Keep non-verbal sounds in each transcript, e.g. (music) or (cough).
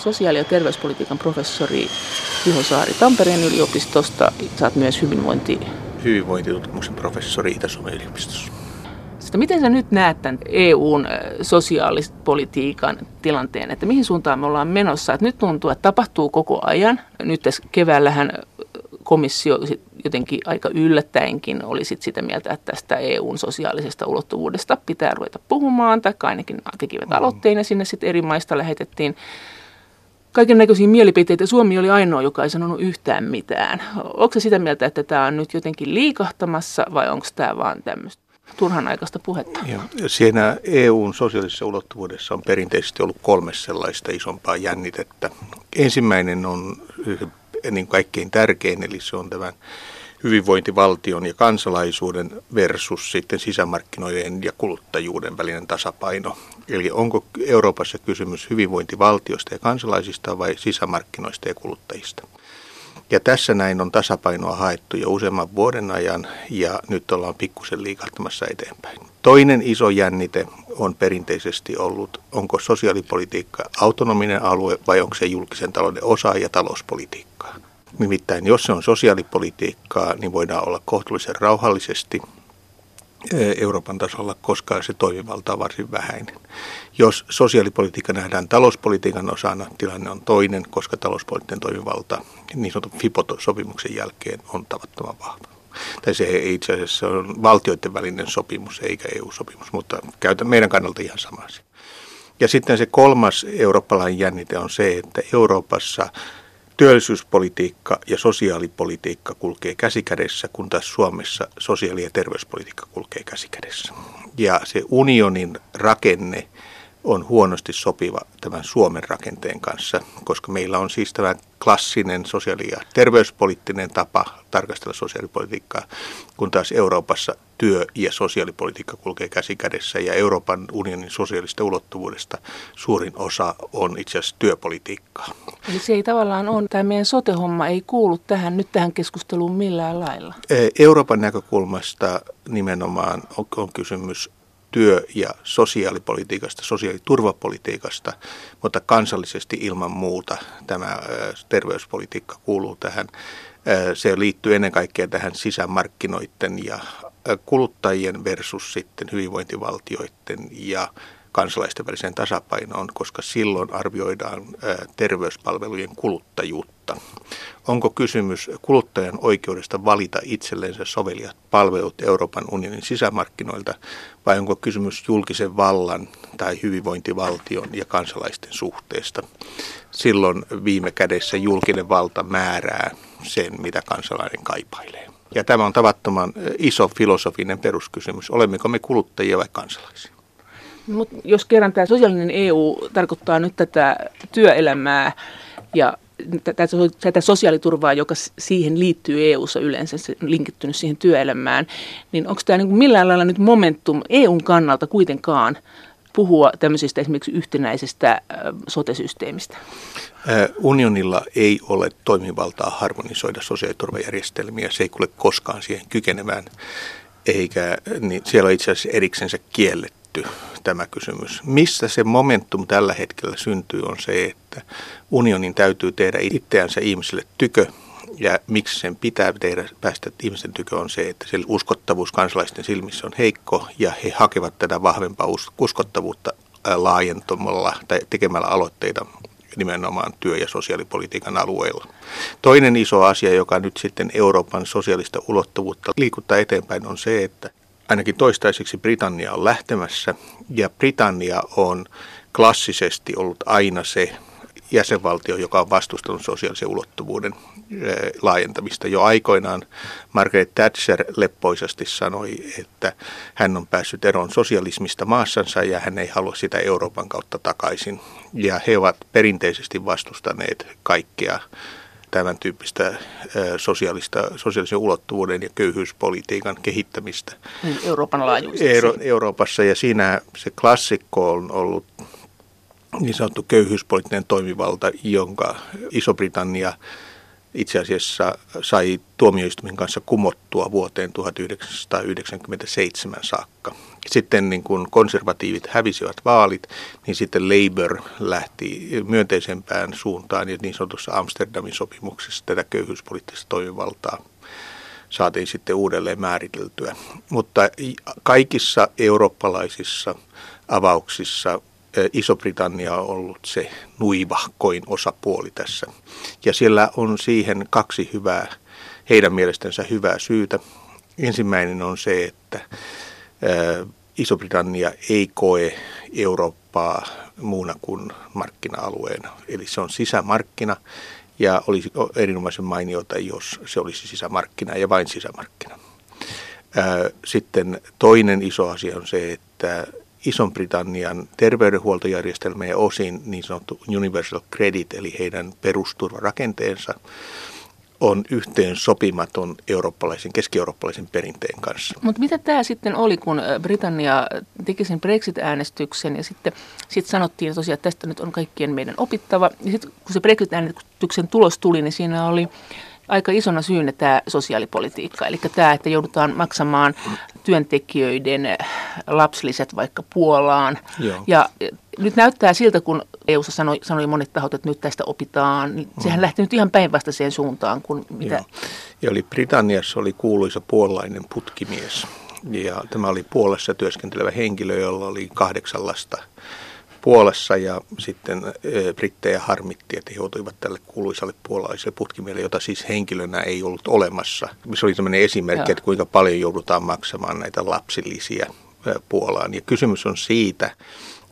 sosiaali- ja terveyspolitiikan professori Juho Saari Tampereen yliopistosta. Saat myös hyvinvointi... hyvinvointitutkimuksen professori Itä-Suomen yliopistossa. Sitä, miten sä nyt näet tämän EUn sosiaalipolitiikan tilanteen, että mihin suuntaan me ollaan menossa? Että nyt tuntuu, että tapahtuu koko ajan. Nyt tässä keväällähän komissio jotenkin aika yllättäenkin oli sit sitä mieltä, että tästä EUn sosiaalisesta ulottuvuudesta pitää ruveta puhumaan, tai ainakin tekivät mm. aloitteen ja sinne sitten eri maista lähetettiin kaiken näköisiä mielipiteitä. Suomi oli ainoa, joka ei sanonut yhtään mitään. Onko se sitä mieltä, että tämä on nyt jotenkin liikahtamassa vai onko tämä vaan tämmöistä turhan aikaista puhetta? Joo. Siinä EUn sosiaalisessa ulottuvuudessa on perinteisesti ollut kolme sellaista isompaa jännitettä. Ensimmäinen on niin kaikkein tärkein, eli se on tämän hyvinvointivaltion ja kansalaisuuden versus sitten sisämarkkinoiden ja kuluttajuuden välinen tasapaino. Eli onko Euroopassa kysymys hyvinvointivaltiosta ja kansalaisista vai sisämarkkinoista ja kuluttajista? Ja tässä näin on tasapainoa haettu jo useamman vuoden ajan ja nyt ollaan pikkusen liikahtamassa eteenpäin. Toinen iso jännite on perinteisesti ollut, onko sosiaalipolitiikka autonominen alue vai onko se julkisen talouden osa ja talouspolitiikkaa. Nimittäin jos se on sosiaalipolitiikkaa, niin voidaan olla kohtuullisen rauhallisesti Euroopan tasolla, koska se toimivalta on varsin vähäinen. Jos sosiaalipolitiikka nähdään talouspolitiikan osana, tilanne on toinen, koska talouspoliittinen toimivalta niin sanotun FIPO-sopimuksen jälkeen on tavattoman vahva. Tai se itse asiassa on valtioiden välinen sopimus eikä EU-sopimus, mutta käytän meidän kannalta ihan sama asia. Ja sitten se kolmas eurooppalainen jännite on se, että Euroopassa työllisyyspolitiikka ja sosiaalipolitiikka kulkee käsikädessä, kun taas Suomessa sosiaali- ja terveyspolitiikka kulkee käsikädessä. Ja se unionin rakenne on huonosti sopiva tämän Suomen rakenteen kanssa, koska meillä on siis tämä klassinen sosiaali- ja terveyspoliittinen tapa tarkastella sosiaalipolitiikkaa, kun taas Euroopassa työ- ja sosiaalipolitiikka kulkee käsi kädessä ja Euroopan unionin sosiaalista ulottuvuudesta suurin osa on itse asiassa työpolitiikkaa. Eli se ei tavallaan ole, tämä meidän sote-homma ei kuulu tähän, nyt tähän keskusteluun millään lailla. Euroopan näkökulmasta nimenomaan on, on kysymys työ- ja sosiaalipolitiikasta, sosiaaliturvapolitiikasta, mutta kansallisesti ilman muuta tämä terveyspolitiikka kuuluu tähän. Se liittyy ennen kaikkea tähän sisämarkkinoiden ja kuluttajien versus sitten hyvinvointivaltioiden ja kansalaisten väliseen tasapainoon, koska silloin arvioidaan terveyspalvelujen kuluttajuutta. Onko kysymys kuluttajan oikeudesta valita itsellensä soveliat palvelut Euroopan unionin sisämarkkinoilta vai onko kysymys julkisen vallan tai hyvinvointivaltion ja kansalaisten suhteesta? Silloin viime kädessä julkinen valta määrää sen, mitä kansalainen kaipailee. Ja tämä on tavattoman iso filosofinen peruskysymys. Olemmeko me kuluttajia vai kansalaisia? Mut jos kerran tämä sosiaalinen EU tarkoittaa nyt tätä työelämää ja tätä sosiaaliturvaa, joka siihen liittyy EU-ssa yleensä, se linkittynyt siihen työelämään, niin onko tämä niin millään lailla nyt momentum EUn kannalta kuitenkaan puhua tämmöisestä esimerkiksi yhtenäisestä sotesysteemistä? Unionilla ei ole toimivaltaa harmonisoida sosiaaliturvajärjestelmiä, se ei kuule koskaan siihen kykenevään, eikä niin siellä on itse asiassa eriksensä kielletty tämä kysymys. Missä se momentum tällä hetkellä syntyy on se, että unionin täytyy tehdä itseänsä ihmisille tykö ja miksi sen pitää tehdä, päästä ihmisten tykö on se, että sillä uskottavuus kansalaisten silmissä on heikko ja he hakevat tätä vahvempaa uskottavuutta laajentumalla tai tekemällä aloitteita nimenomaan työ- ja sosiaalipolitiikan alueilla. Toinen iso asia, joka nyt sitten Euroopan sosiaalista ulottuvuutta liikuttaa eteenpäin, on se, että ainakin toistaiseksi Britannia on lähtemässä ja Britannia on klassisesti ollut aina se jäsenvaltio, joka on vastustanut sosiaalisen ulottuvuuden eh, laajentamista. Jo aikoinaan Margaret Thatcher leppoisasti sanoi, että hän on päässyt eroon sosialismista maassansa ja hän ei halua sitä Euroopan kautta takaisin. Ja he ovat perinteisesti vastustaneet kaikkea tämän tyyppistä sosiaalista, sosiaalisen ulottuvuuden ja köyhyyspolitiikan kehittämistä. Niin, Euroopan laajuisesti. Euro, Euroopassa ja siinä se klassikko on ollut niin sanottu köyhyyspoliittinen toimivalta, jonka Iso-Britannia itse asiassa sai tuomioistuimen kanssa kumottua vuoteen 1997 saakka. Sitten niin kun konservatiivit hävisivät vaalit, niin sitten Labour lähti myönteisempään suuntaan ja niin sanotussa Amsterdamin sopimuksessa tätä köyhyyspoliittista toimivaltaa saatiin sitten uudelleen määriteltyä. Mutta kaikissa eurooppalaisissa avauksissa Iso-Britannia on ollut se nuivahkoin osapuoli tässä. Ja siellä on siihen kaksi hyvää, heidän mielestänsä hyvää syytä. Ensimmäinen on se, että Iso-Britannia ei koe Eurooppaa muuna kuin markkina-alueena. Eli se on sisämarkkina ja olisi erinomaisen mainiota, jos se olisi sisämarkkina ja vain sisämarkkina. Sitten toinen iso asia on se, että Ison-Britannian terveydenhuoltojärjestelmä ja osin niin sanottu universal credit, eli heidän perusturvarakenteensa, on yhteen sopimaton eurooppalaisen, keski-eurooppalaisen perinteen kanssa. Mutta mitä tämä sitten oli, kun Britannia teki sen Brexit-äänestyksen ja sitten sit sanottiin tosiaan, että tästä nyt on kaikkien meidän opittava. Ja sitten kun se Brexit-äänestyksen tulos tuli, niin siinä oli aika isona syynä tämä sosiaalipolitiikka. Eli tämä, että joudutaan maksamaan työntekijöiden lapsiliset vaikka Puolaan. Joo. Ja nyt näyttää siltä, kun eu sanoi, sanoi monet tahot, että nyt tästä opitaan, niin sehän mm. lähti nyt ihan päinvastaiseen suuntaan kuin mitä... Joo. Ja oli Britanniassa oli kuuluisa puolalainen putkimies. Ja tämä oli Puolassa työskentelevä henkilö, jolla oli kahdeksan lasta Puolassa ja sitten brittejä harmitti, että he joutuivat tälle kuuluisalle puolalaiselle putkimielle, jota siis henkilönä ei ollut olemassa. Se oli tämmöinen esimerkki, Joo. että kuinka paljon joudutaan maksamaan näitä lapsillisia Puolaan. Ja kysymys on siitä,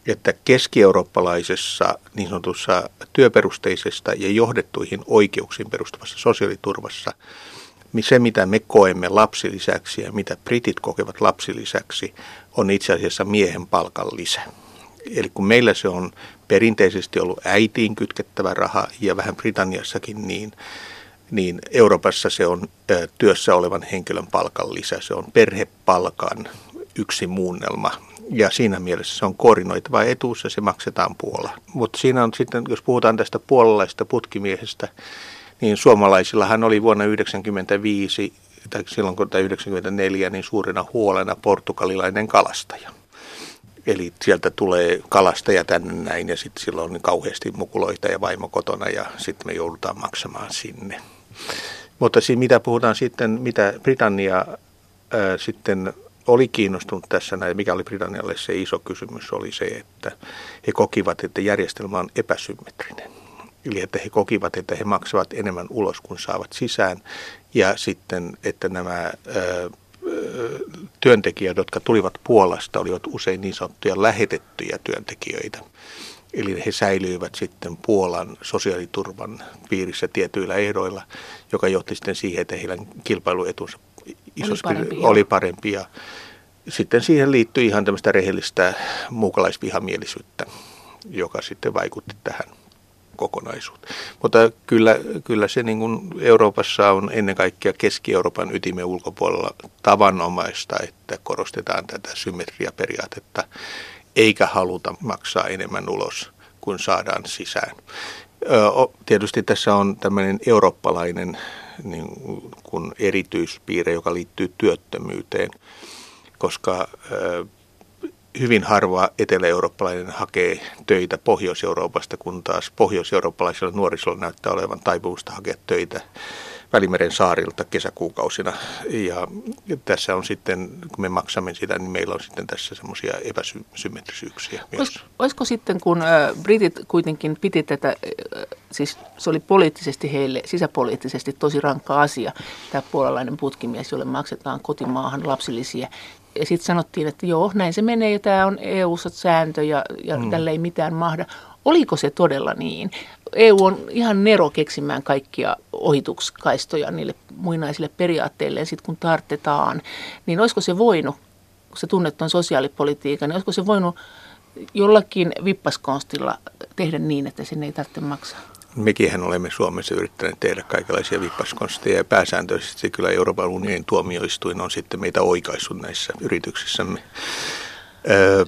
että keski-eurooppalaisessa niin sanotussa työperusteisesta ja johdettuihin oikeuksiin perustuvassa sosiaaliturvassa se, mitä me koemme lapsilisäksi ja mitä britit kokevat lapsilisäksi, on itse asiassa miehen palkan lisä. Eli kun meillä se on perinteisesti ollut äitiin kytkettävä raha ja vähän Britanniassakin niin, niin Euroopassa se on työssä olevan henkilön palkan lisä. Se on perhepalkan yksi muunnelma ja siinä mielessä se on koordinoitava etuus ja se maksetaan Puola. Mutta siinä on sitten, jos puhutaan tästä puolalaista putkimiehestä, niin suomalaisillahan oli vuonna 1995 tai silloin kun 1994 niin suurena huolena portugalilainen kalastaja. Eli sieltä tulee kalastaja tänne näin ja sitten silloin on niin kauheasti mukuloita ja vaimo kotona ja sitten me joudutaan maksamaan sinne. Mutta siinä mitä puhutaan sitten, mitä Britannia ää, sitten oli kiinnostunut tässä näin, mikä oli Britannialle se iso kysymys, oli se, että he kokivat, että järjestelmä on epäsymmetrinen. Eli että he kokivat, että he maksavat enemmän ulos kuin saavat sisään ja sitten, että nämä ää, työntekijät, jotka tulivat Puolasta, olivat usein niin sanottuja lähetettyjä työntekijöitä. Eli he säilyivät sitten Puolan sosiaaliturvan piirissä tietyillä ehdoilla, joka johti sitten siihen, että heidän kilpailuetunsa oli parempi. Oli parempi ja sitten siihen liittyi ihan tämmöistä rehellistä muukalaisvihamielisyyttä, joka sitten vaikutti tähän kokonaisuuteen. Mutta kyllä, kyllä se niin kuin Euroopassa on ennen kaikkea Keski-Euroopan ytimen ulkopuolella tavanomaista, että korostetaan tätä symmetriaperiaatetta, eikä haluta maksaa enemmän ulos kuin saadaan sisään. Tietysti tässä on tämmöinen eurooppalainen niin kuin erityispiirre, joka liittyy työttömyyteen, koska hyvin harva etelä-eurooppalainen hakee töitä Pohjois-Euroopasta, kun taas pohjois-eurooppalaisilla nuorisolla näyttää olevan taipumusta hakea töitä Välimeren saarilta kesäkuukausina. Ja tässä on sitten, kun me maksamme sitä, niin meillä on sitten tässä semmoisia epäsymmetrisyyksiä. Olis, olisiko sitten, kun britit kuitenkin piti tätä, siis se oli poliittisesti heille, sisäpoliittisesti tosi rankka asia, tämä puolalainen putkimies, jolle maksetaan kotimaahan lapsillisia, ja sitten sanottiin, että joo, näin se menee ja tämä on EU-sääntö ja, ja mm. tälle ei mitään mahda. Oliko se todella niin? EU on ihan nero keksimään kaikkia ohituskaistoja niille muinaisille periaatteille, sitten kun tartetaan, niin olisiko se voinut, kun se tunnet on sosiaalipolitiikan, niin olisiko se voinut jollakin vippaskonstilla tehdä niin, että sinne ei tarvitse maksaa? Mekinhän olemme Suomessa yrittäneet tehdä kaikenlaisia vippaskonsteja ja pääsääntöisesti kyllä Euroopan unionin tuomioistuin on sitten meitä oikaissut näissä yrityksissämme. Öö,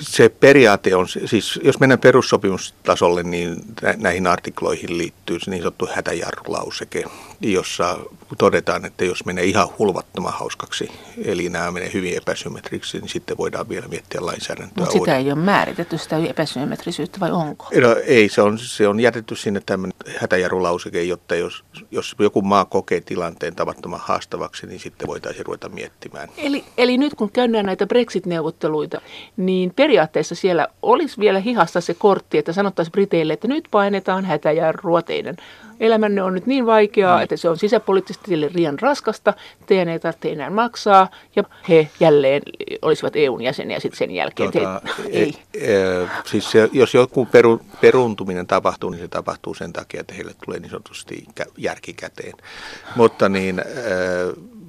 se periaate on, siis jos mennään perussopimustasolle, niin näihin artikloihin liittyy niin sanottu hätäjarrulauseke, jossa todetaan, että jos menee ihan hulvattoman hauskaksi, eli nämä menee hyvin epäsymmetriksi, niin sitten voidaan vielä miettiä lainsäädäntöä Mutta sitä ei ole määritetty, sitä epäsymmetrisyyttä, vai onko? No, ei, se on, se on jätetty sinne tämmöinen hätäjarrulauseke, jotta jos, jos joku maa kokee tilanteen tavattoman haastavaksi, niin sitten voitaisiin ruveta miettimään. Eli, eli nyt kun käydään näitä Brexit-neuvotteluita, niin periaatteessa siellä olisi vielä hihassa se kortti, että sanottaisiin Briteille, että nyt painetaan hätäjarrua teidän elämänne on nyt niin vaikeaa, mm. että se on sisäpoliittisesti liian raskasta, teidän ei tarvitse enää maksaa, ja he jälleen olisivat EUn jäseniä sitten sen jälkeen. Tuota, te, (laughs) ei. E, e, siis se, jos joku peru, peruntuminen tapahtuu, niin se tapahtuu sen takia, että heille tulee niin sanotusti järkikäteen. Mutta niin... E,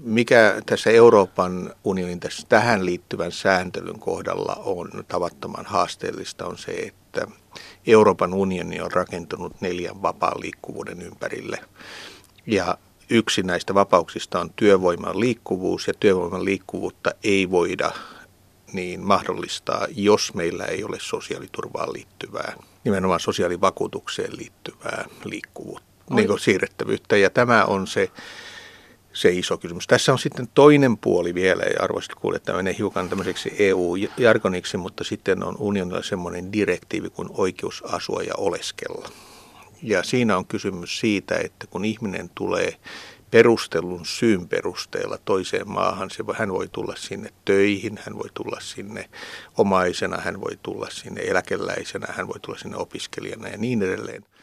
mikä tässä Euroopan unionin tässä tähän liittyvän sääntelyn kohdalla on tavattoman haasteellista on se, että Euroopan unioni on rakentunut neljän vapaan liikkuvuuden ympärille. Ja yksi näistä vapauksista on työvoiman liikkuvuus ja työvoiman liikkuvuutta ei voida niin mahdollistaa, jos meillä ei ole sosiaaliturvaan liittyvää, nimenomaan sosiaalivakuutukseen liittyvää liikkuvuutta, niin siirrettävyyttä. Ja tämä on se se iso kysymys. Tässä on sitten toinen puoli vielä, ja arvoisat kuulijat, tämä menee hiukan tämmöiseksi EU-jargoniksi, mutta sitten on unionilla semmoinen direktiivi kuin oikeus asua ja oleskella. Ja siinä on kysymys siitä, että kun ihminen tulee perustelun syyn perusteella toiseen maahan, se, hän voi tulla sinne töihin, hän voi tulla sinne omaisena, hän voi tulla sinne eläkeläisenä, hän voi tulla sinne opiskelijana ja niin edelleen –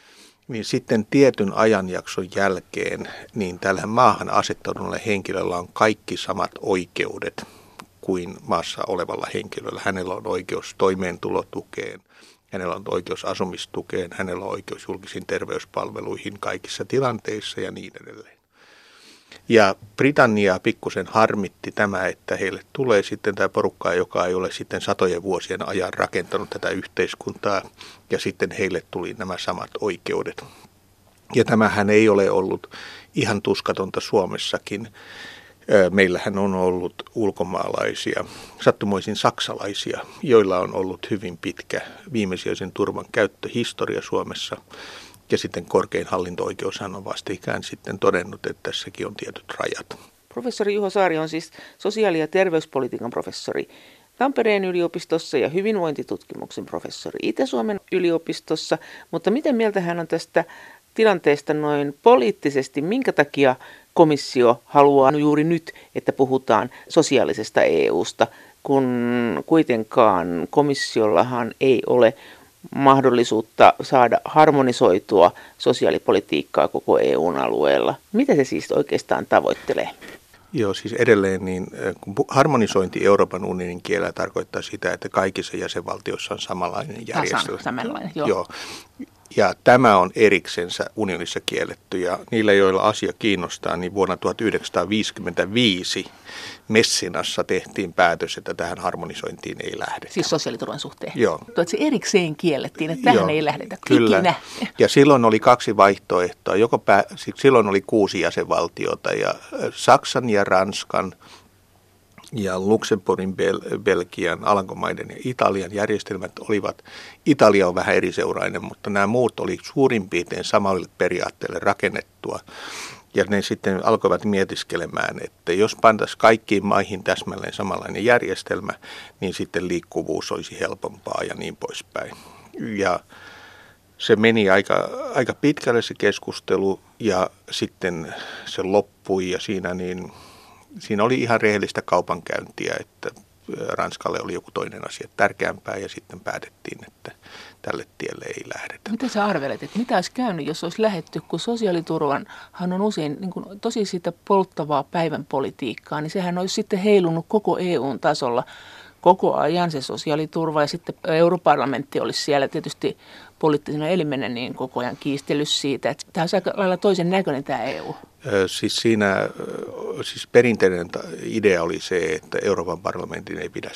niin sitten tietyn ajanjakson jälkeen niin tällä maahan asettuneella henkilöllä on kaikki samat oikeudet kuin maassa olevalla henkilöllä. Hänellä on oikeus toimeentulotukeen, hänellä on oikeus asumistukeen, hänellä on oikeus julkisiin terveyspalveluihin kaikissa tilanteissa ja niin edelleen. Ja Britannia pikkusen harmitti tämä, että heille tulee sitten tämä porukka, joka ei ole sitten satojen vuosien ajan rakentanut tätä yhteiskuntaa, ja sitten heille tuli nämä samat oikeudet. Ja tämähän ei ole ollut ihan tuskatonta Suomessakin. Meillähän on ollut ulkomaalaisia, sattumoisin saksalaisia, joilla on ollut hyvin pitkä viimesijaisen turvan käyttöhistoria Suomessa. Ja sitten korkein hallinto-oikeushan on vastikään sitten todennut, että tässäkin on tietyt rajat. Professori Juho Saari on siis sosiaali- ja terveyspolitiikan professori Tampereen yliopistossa ja hyvinvointitutkimuksen professori Itä-Suomen yliopistossa. Mutta miten mieltä hän on tästä tilanteesta noin poliittisesti? Minkä takia komissio haluaa juuri nyt, että puhutaan sosiaalisesta EUsta, kun kuitenkaan komissiollahan ei ole mahdollisuutta saada harmonisoitua sosiaalipolitiikkaa koko EUn alueella. Mitä se siis oikeastaan tavoittelee? Joo, siis edelleen niin kun harmonisointi Euroopan unionin kielellä tarkoittaa sitä, että kaikissa jäsenvaltioissa on samanlainen järjestelmä. Samanlainen, joo. joo. Ja tämä on eriksensä unionissa kielletty ja niillä, joilla asia kiinnostaa, niin vuonna 1955 Messinassa tehtiin päätös, että tähän harmonisointiin ei lähdetä. Siis sosiaaliturvan suhteen? Joo. Tuo, että se erikseen kiellettiin, että tähän Joo, ei lähdetä. Kyllä. Ikinä. Ja silloin oli kaksi vaihtoehtoa. Joko pää, silloin oli kuusi jäsenvaltiota ja Saksan ja Ranskan – ja Luxemburgin, Bel- Belgian, Alankomaiden ja Italian järjestelmät olivat, Italia on vähän eriseurainen, mutta nämä muut oli suurin piirtein samalle periaatteelle rakennettua. Ja ne sitten alkoivat mietiskelemään, että jos pantaisiin kaikkiin maihin täsmälleen samanlainen järjestelmä, niin sitten liikkuvuus olisi helpompaa ja niin poispäin. Ja se meni aika, aika pitkälle se keskustelu ja sitten se loppui ja siinä niin siinä oli ihan rehellistä kaupankäyntiä, että Ranskalle oli joku toinen asia tärkeämpää ja sitten päätettiin, että tälle tielle ei lähdetä. Mitä sä arvelet, että mitä olisi käynyt, jos olisi lähetty, kun sosiaaliturvanhan on usein niin kuin, tosi sitä polttavaa päivän politiikkaa, niin sehän olisi sitten heilunut koko EUn tasolla koko ajan se sosiaaliturva ja sitten europarlamentti olisi siellä tietysti poliittisena elimenä niin koko ajan kiistellyt siitä, että tämä on aika lailla toisen näköinen tämä EU. Siis siinä siis perinteinen idea oli se, että Euroopan parlamentin ei pidä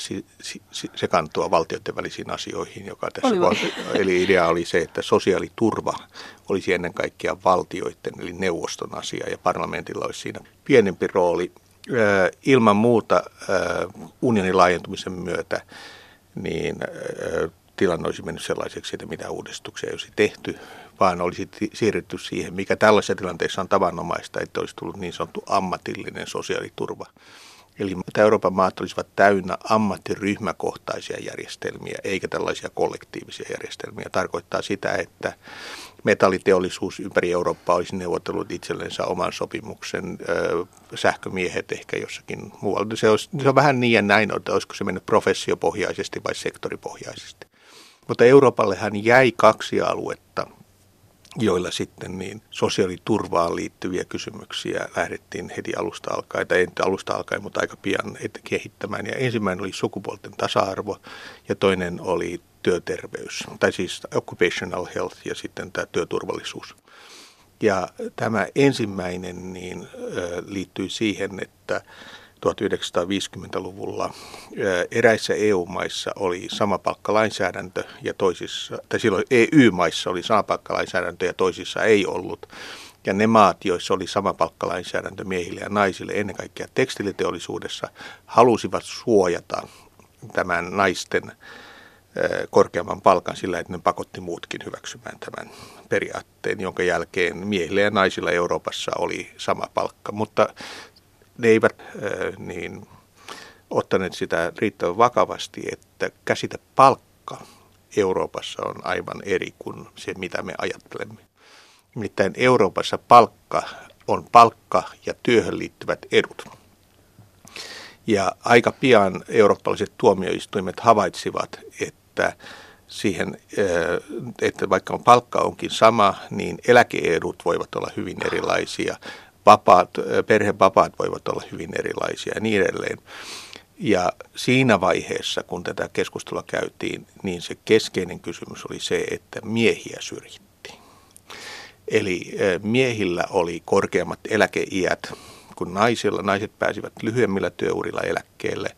sekaantua valtioiden välisiin asioihin, joka tässä oli eli idea oli se, että sosiaaliturva olisi ennen kaikkea valtioiden eli neuvoston asia ja parlamentilla olisi siinä pienempi rooli. Ilman muuta unionin laajentumisen myötä niin tilanne olisi mennyt sellaiseksi, että mitä uudistuksia ei olisi tehty, vaan olisi siirrytty siihen, mikä tällaisessa tilanteessa on tavanomaista, että olisi tullut niin sanottu ammatillinen sosiaaliturva. Eli Euroopan maat olisivat täynnä ammattiryhmäkohtaisia järjestelmiä, eikä tällaisia kollektiivisia järjestelmiä. Tarkoittaa sitä, että metalliteollisuus ympäri Eurooppaa olisi neuvotellut itsellensä oman sopimuksen, sähkömiehet ehkä jossakin muualla. Se, olisi, se on vähän niin ja näin, että olisiko se mennyt professiopohjaisesti vai sektoripohjaisesti. Mutta Euroopallehan jäi kaksi aluetta, joilla sitten niin sosiaaliturvaan liittyviä kysymyksiä lähdettiin heti alusta alkaen, tai ei alusta alkaen, mutta aika pian kehittämään. Ja ensimmäinen oli sukupuolten tasa-arvo ja toinen oli työterveys, tai siis occupational health ja sitten tämä työturvallisuus. Ja tämä ensimmäinen niin, liittyy siihen, että 1950-luvulla eräissä EU-maissa oli samapalkkalainsäädäntö ja toisissa, tai silloin EU-maissa oli samapalkkalainsäädäntö ja toisissa ei ollut. Ja ne maat, joissa oli samapalkkalainsäädäntö miehille ja naisille, ennen kaikkea tekstiliteollisuudessa, halusivat suojata tämän naisten korkeamman palkan sillä, että ne pakotti muutkin hyväksymään tämän periaatteen, jonka jälkeen miehillä ja naisilla Euroopassa oli sama palkka. Mutta ne eivät niin, ottaneet sitä riittävän vakavasti, että käsite palkka Euroopassa on aivan eri kuin se, mitä me ajattelemme. Nimittäin Euroopassa palkka on palkka ja työhön liittyvät edut. Ja aika pian eurooppalaiset tuomioistuimet havaitsivat, että siihen, että vaikka palkka onkin sama, niin eläkeedut voivat olla hyvin erilaisia, vapaat, perhevapaat voivat olla hyvin erilaisia ja niin edelleen. Ja siinä vaiheessa, kun tätä keskustelua käytiin, niin se keskeinen kysymys oli se, että miehiä syrjittiin. Eli miehillä oli korkeammat eläkeiät kuin naisilla. Naiset pääsivät lyhyemmillä työurilla eläkkeelle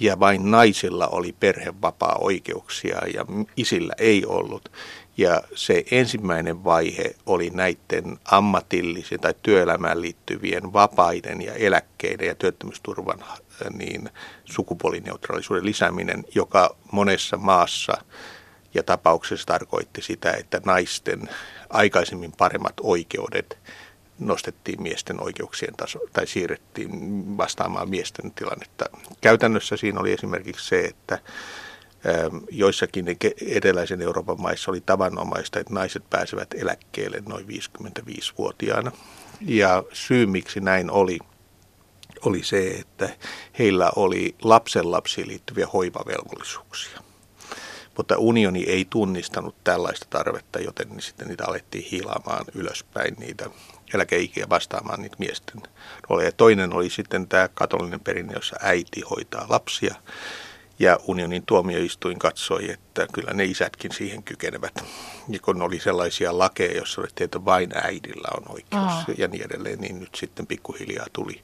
ja vain naisilla oli perhevapaa-oikeuksia ja isillä ei ollut. Ja se ensimmäinen vaihe oli näiden ammatillisen tai työelämään liittyvien vapaiden ja eläkkeiden ja työttömyysturvan äh, niin sukupuolineutraalisuuden lisääminen, joka monessa maassa ja tapauksessa tarkoitti sitä, että naisten aikaisemmin paremmat oikeudet nostettiin miesten oikeuksien taso tai siirrettiin vastaamaan miesten tilannetta. Käytännössä siinä oli esimerkiksi se, että Joissakin eteläisen Euroopan maissa oli tavanomaista, että naiset pääsevät eläkkeelle noin 55-vuotiaana. Ja syy, miksi näin oli, oli se, että heillä oli lapsenlapsiin liittyviä hoivavelvollisuuksia. Mutta unioni ei tunnistanut tällaista tarvetta, joten sitten niitä alettiin hiilaamaan ylöspäin niitä eläkeikiä vastaamaan niitä miesten rooleja. Toinen oli sitten tämä katolinen perinne, jossa äiti hoitaa lapsia ja unionin tuomioistuin katsoi, että kyllä ne isätkin siihen kykenevät. Ja kun oli sellaisia lakeja, joissa oli että vain äidillä on oikeus Aa. ja niin edelleen, niin nyt sitten pikkuhiljaa tuli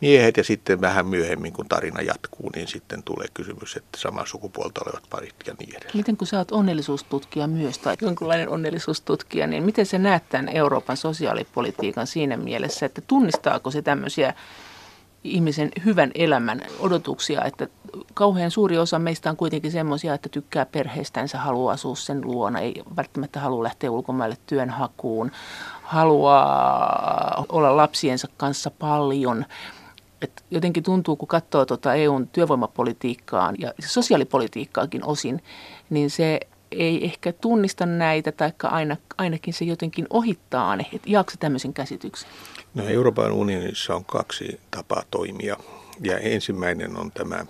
miehet. Ja sitten vähän myöhemmin, kun tarina jatkuu, niin sitten tulee kysymys, että samaa sukupuolta olevat parit ja niin edelleen. Miten kun sä oot onnellisuustutkija myös, tai jonkinlainen onnellisuustutkija, niin miten se näet tämän Euroopan sosiaalipolitiikan siinä mielessä, että tunnistaako se tämmöisiä ihmisen hyvän elämän odotuksia, että kauhean suuri osa meistä on kuitenkin semmoisia, että tykkää perheestänsä, haluaa asua sen luona, ei välttämättä halua lähteä ulkomaille työnhakuun, haluaa olla lapsiensa kanssa paljon. Et jotenkin tuntuu, kun katsoo tuota EUn työvoimapolitiikkaan ja sosiaalipolitiikkaakin osin, niin se ei ehkä tunnista näitä, tai aina, ainakin se jotenkin ohittaa ne. Jaakse tämmöisen käsityksen? No Euroopan unionissa on kaksi tapaa toimia. Ja ensimmäinen on tämä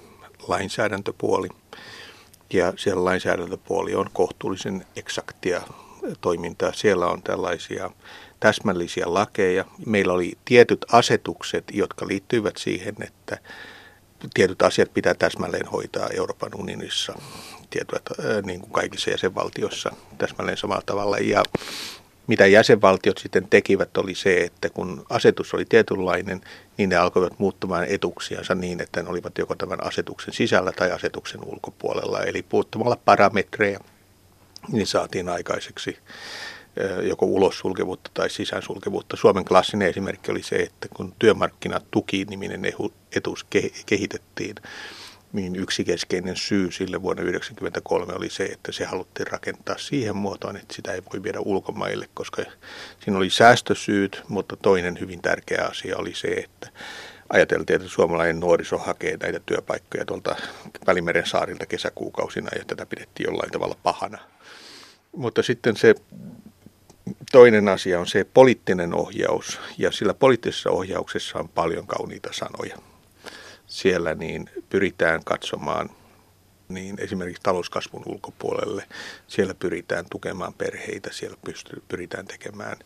lainsäädäntöpuoli. Ja siellä lainsäädäntöpuoli on kohtuullisen eksaktia toimintaa. Siellä on tällaisia täsmällisiä lakeja. Meillä oli tietyt asetukset, jotka liittyivät siihen, että tietyt asiat pitää täsmälleen hoitaa Euroopan unionissa, tietyt, niin kuin kaikissa jäsenvaltioissa täsmälleen samalla tavalla. Ja mitä jäsenvaltiot sitten tekivät oli se, että kun asetus oli tietynlainen, niin ne alkoivat muuttamaan etuksiansa niin, että ne olivat joko tämän asetuksen sisällä tai asetuksen ulkopuolella. Eli puuttumalla parametreja, niin saatiin aikaiseksi joko ulossulkevuutta tai sisäänsulkevuutta. Suomen klassinen esimerkki oli se, että kun työmarkkinatuki-niminen etuus kehitettiin, niin yksi keskeinen syy sille vuonna 1993 oli se, että se haluttiin rakentaa siihen muotoon, että sitä ei voi viedä ulkomaille, koska siinä oli säästösyyt, mutta toinen hyvin tärkeä asia oli se, että ajateltiin, että suomalainen nuoriso hakee näitä työpaikkoja tuolta Välimeren saarilta kesäkuukausina ja tätä pidettiin jollain tavalla pahana. Mutta sitten se toinen asia on se poliittinen ohjaus ja sillä poliittisessa ohjauksessa on paljon kauniita sanoja siellä niin pyritään katsomaan niin esimerkiksi talouskasvun ulkopuolelle. Siellä pyritään tukemaan perheitä, siellä pyritään tekemään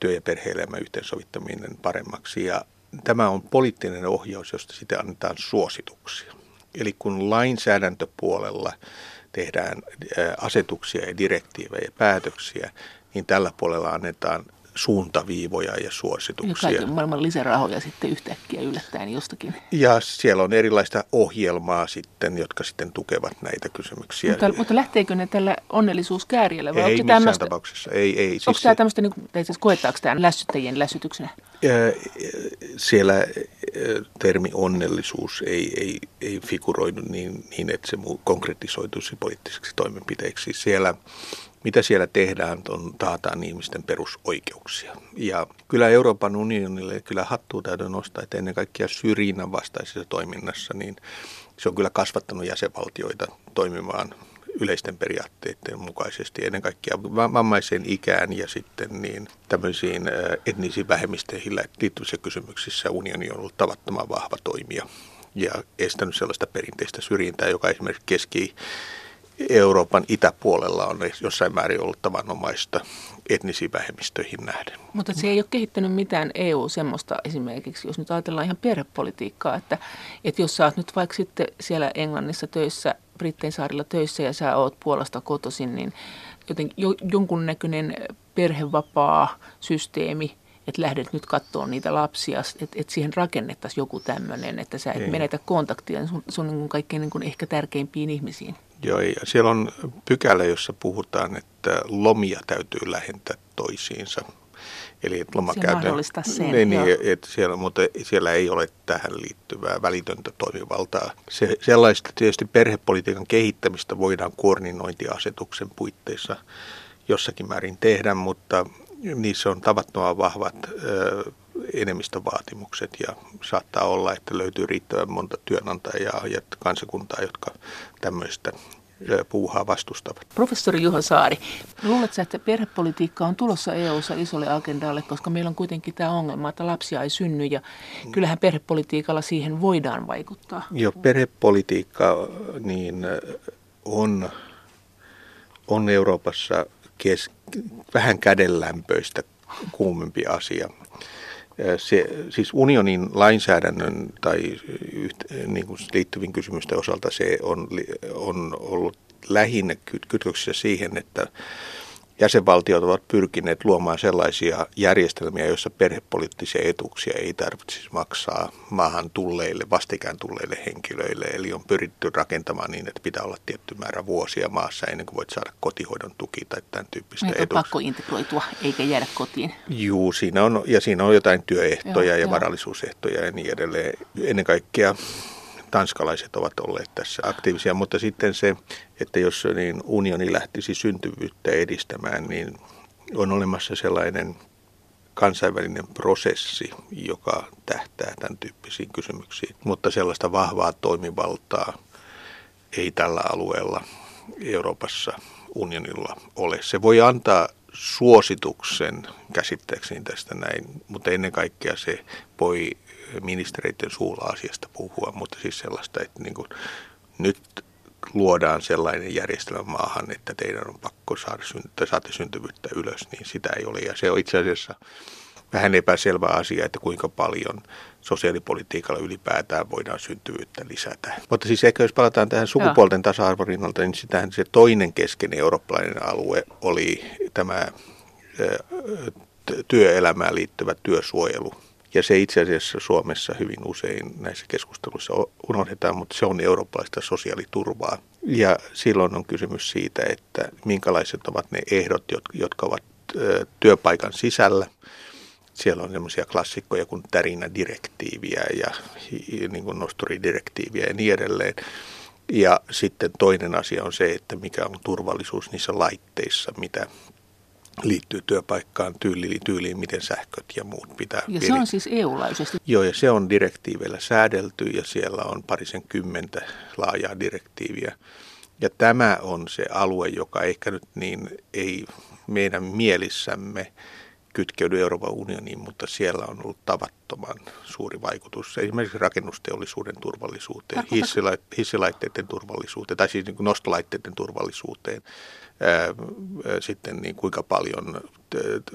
työ- ja perhe-elämän yhteensovittaminen paremmaksi. Ja tämä on poliittinen ohjaus, josta sitten annetaan suosituksia. Eli kun lainsäädäntöpuolella tehdään asetuksia ja direktiivejä ja päätöksiä, niin tällä puolella annetaan suuntaviivoja ja suosituksia. Ja maailman lisärahoja sitten yhtäkkiä yllättäen jostakin. Ja siellä on erilaista ohjelmaa sitten, jotka sitten tukevat näitä kysymyksiä. Mutta, mutta lähteekö ne tällä onnellisuuskääriällä? Vai ei missään tämmöistä, tapauksessa. Ei, ei. Siis onko tämä tämmöistä, niin, siis koettaako tämä lässyttäjien lässytyksenä? Siellä termi onnellisuus ei, ei, ei figuroidu niin, niin, että se konkretisoituisi poliittiseksi toimenpiteeksi. Siellä mitä siellä tehdään, on taataan ihmisten perusoikeuksia. Ja kyllä Euroopan unionille kyllä hattua täytyy nostaa, että ennen kaikkea syrjinnän vastaisessa toiminnassa, niin se on kyllä kasvattanut jäsenvaltioita toimimaan yleisten periaatteiden mukaisesti ennen kaikkea vammaiseen ikään ja sitten niin tämmöisiin etnisiin vähemmistöihin liittyvissä kysymyksissä unioni on ollut tavattoman vahva toimija ja estänyt sellaista perinteistä syrjintää, joka esimerkiksi keski Euroopan itäpuolella on jossain määrin ollut tavanomaista etnisiin vähemmistöihin nähden. Mutta se ei ole kehittänyt mitään EU semmoista esimerkiksi, jos nyt ajatellaan ihan perhepolitiikkaa, että, että jos sä oot nyt vaikka sitten siellä Englannissa töissä, Brittein saarilla töissä ja sä oot Puolasta kotoisin, niin joten jo, jonkunnäköinen perhevapaa systeemi, että lähdet nyt katsoa niitä lapsia, että, että siihen rakennettaisiin joku tämmöinen, että sä et ei. menetä kontaktia sun, sun niin kaikkein niin kuin ehkä tärkeimpiin ihmisiin. Joo, ja siellä on pykälä, jossa puhutaan, että lomia täytyy lähentää toisiinsa. Eli että lomakäytön, sen, niin, niin, että siellä, mutta siellä ei ole tähän liittyvää välitöntä toimivaltaa. Se, sellaista tietysti perhepolitiikan kehittämistä voidaan koordinointiasetuksen puitteissa jossakin määrin tehdä, mutta niissä on tavattoman vahvat ö, enemmistövaatimukset ja saattaa olla, että löytyy riittävän monta työnantajaa ja kansakuntaa, jotka tämmöistä puuhaa vastustavat. Professori Juha Saari, luuletko että perhepolitiikka on tulossa EU-ssa isolle agendalle, koska meillä on kuitenkin tämä ongelma, että lapsia ei synny ja kyllähän perhepolitiikalla siihen voidaan vaikuttaa. Joo, perhepolitiikka niin on, on Euroopassa kes, vähän kädenlämpöistä kuumempi asia se, siis unionin lainsäädännön tai niin kuin liittyvin kysymysten osalta se on, on ollut lähinnä kytköksissä siihen, että jäsenvaltiot ovat pyrkineet luomaan sellaisia järjestelmiä, joissa perhepoliittisia etuuksia ei tarvitsisi maksaa maahan tulleille, vastikään tulleille henkilöille. Eli on pyritty rakentamaan niin, että pitää olla tietty määrä vuosia maassa ennen kuin voit saada kotihoidon tuki tai tämän tyyppistä etuuksia. pakko integroitua eikä jäädä kotiin. Juu, siinä on, ja siinä on jotain työehtoja joo, ja joo. varallisuusehtoja ja niin edelleen. Ennen kaikkea tanskalaiset ovat olleet tässä aktiivisia, mutta sitten se, että jos niin unioni lähtisi syntyvyyttä edistämään, niin on olemassa sellainen kansainvälinen prosessi, joka tähtää tämän tyyppisiin kysymyksiin. Mutta sellaista vahvaa toimivaltaa ei tällä alueella Euroopassa unionilla ole. Se voi antaa suosituksen käsitteekseni tästä näin, mutta ennen kaikkea se voi ministereiden suulla asiasta puhua, mutta siis sellaista, että niin kuin nyt luodaan sellainen järjestelmä maahan, että teidän on pakko saada syntyä, saatte syntyvyyttä ylös, niin sitä ei ole. Ja se on itse asiassa vähän epäselvä asia, että kuinka paljon sosiaalipolitiikalla ylipäätään voidaan syntyvyyttä lisätä. Mutta siis ehkä jos palataan tähän sukupuolten tasa-arvorinnalta, niin sitähän se toinen keskeinen eurooppalainen alue oli tämä työelämään liittyvä työsuojelu ja se itse asiassa Suomessa hyvin usein näissä keskusteluissa unohdetaan, mutta se on eurooppalaista sosiaaliturvaa. Ja silloin on kysymys siitä, että minkälaiset ovat ne ehdot, jotka ovat työpaikan sisällä. Siellä on semmoisia klassikkoja kuin tärinädirektiiviä ja niin kuin nosturidirektiiviä ja niin edelleen. Ja sitten toinen asia on se, että mikä on turvallisuus niissä laitteissa, mitä liittyy työpaikkaan, tyyliin, tyyliin miten sähköt ja muut pitää. Ja se on siis EU-laajuisesti? Joo, ja se on direktiiveillä säädelty ja siellä on parisen kymmentä laajaa direktiiviä. Ja tämä on se alue, joka ehkä nyt niin ei meidän mielissämme kytkeydy Euroopan unioniin, mutta siellä on ollut tavattoman suuri vaikutus esimerkiksi rakennusteollisuuden turvallisuuteen, hissilaitteiden turvallisuuteen tai siis niin nostolaitteiden turvallisuuteen, sitten niin kuinka paljon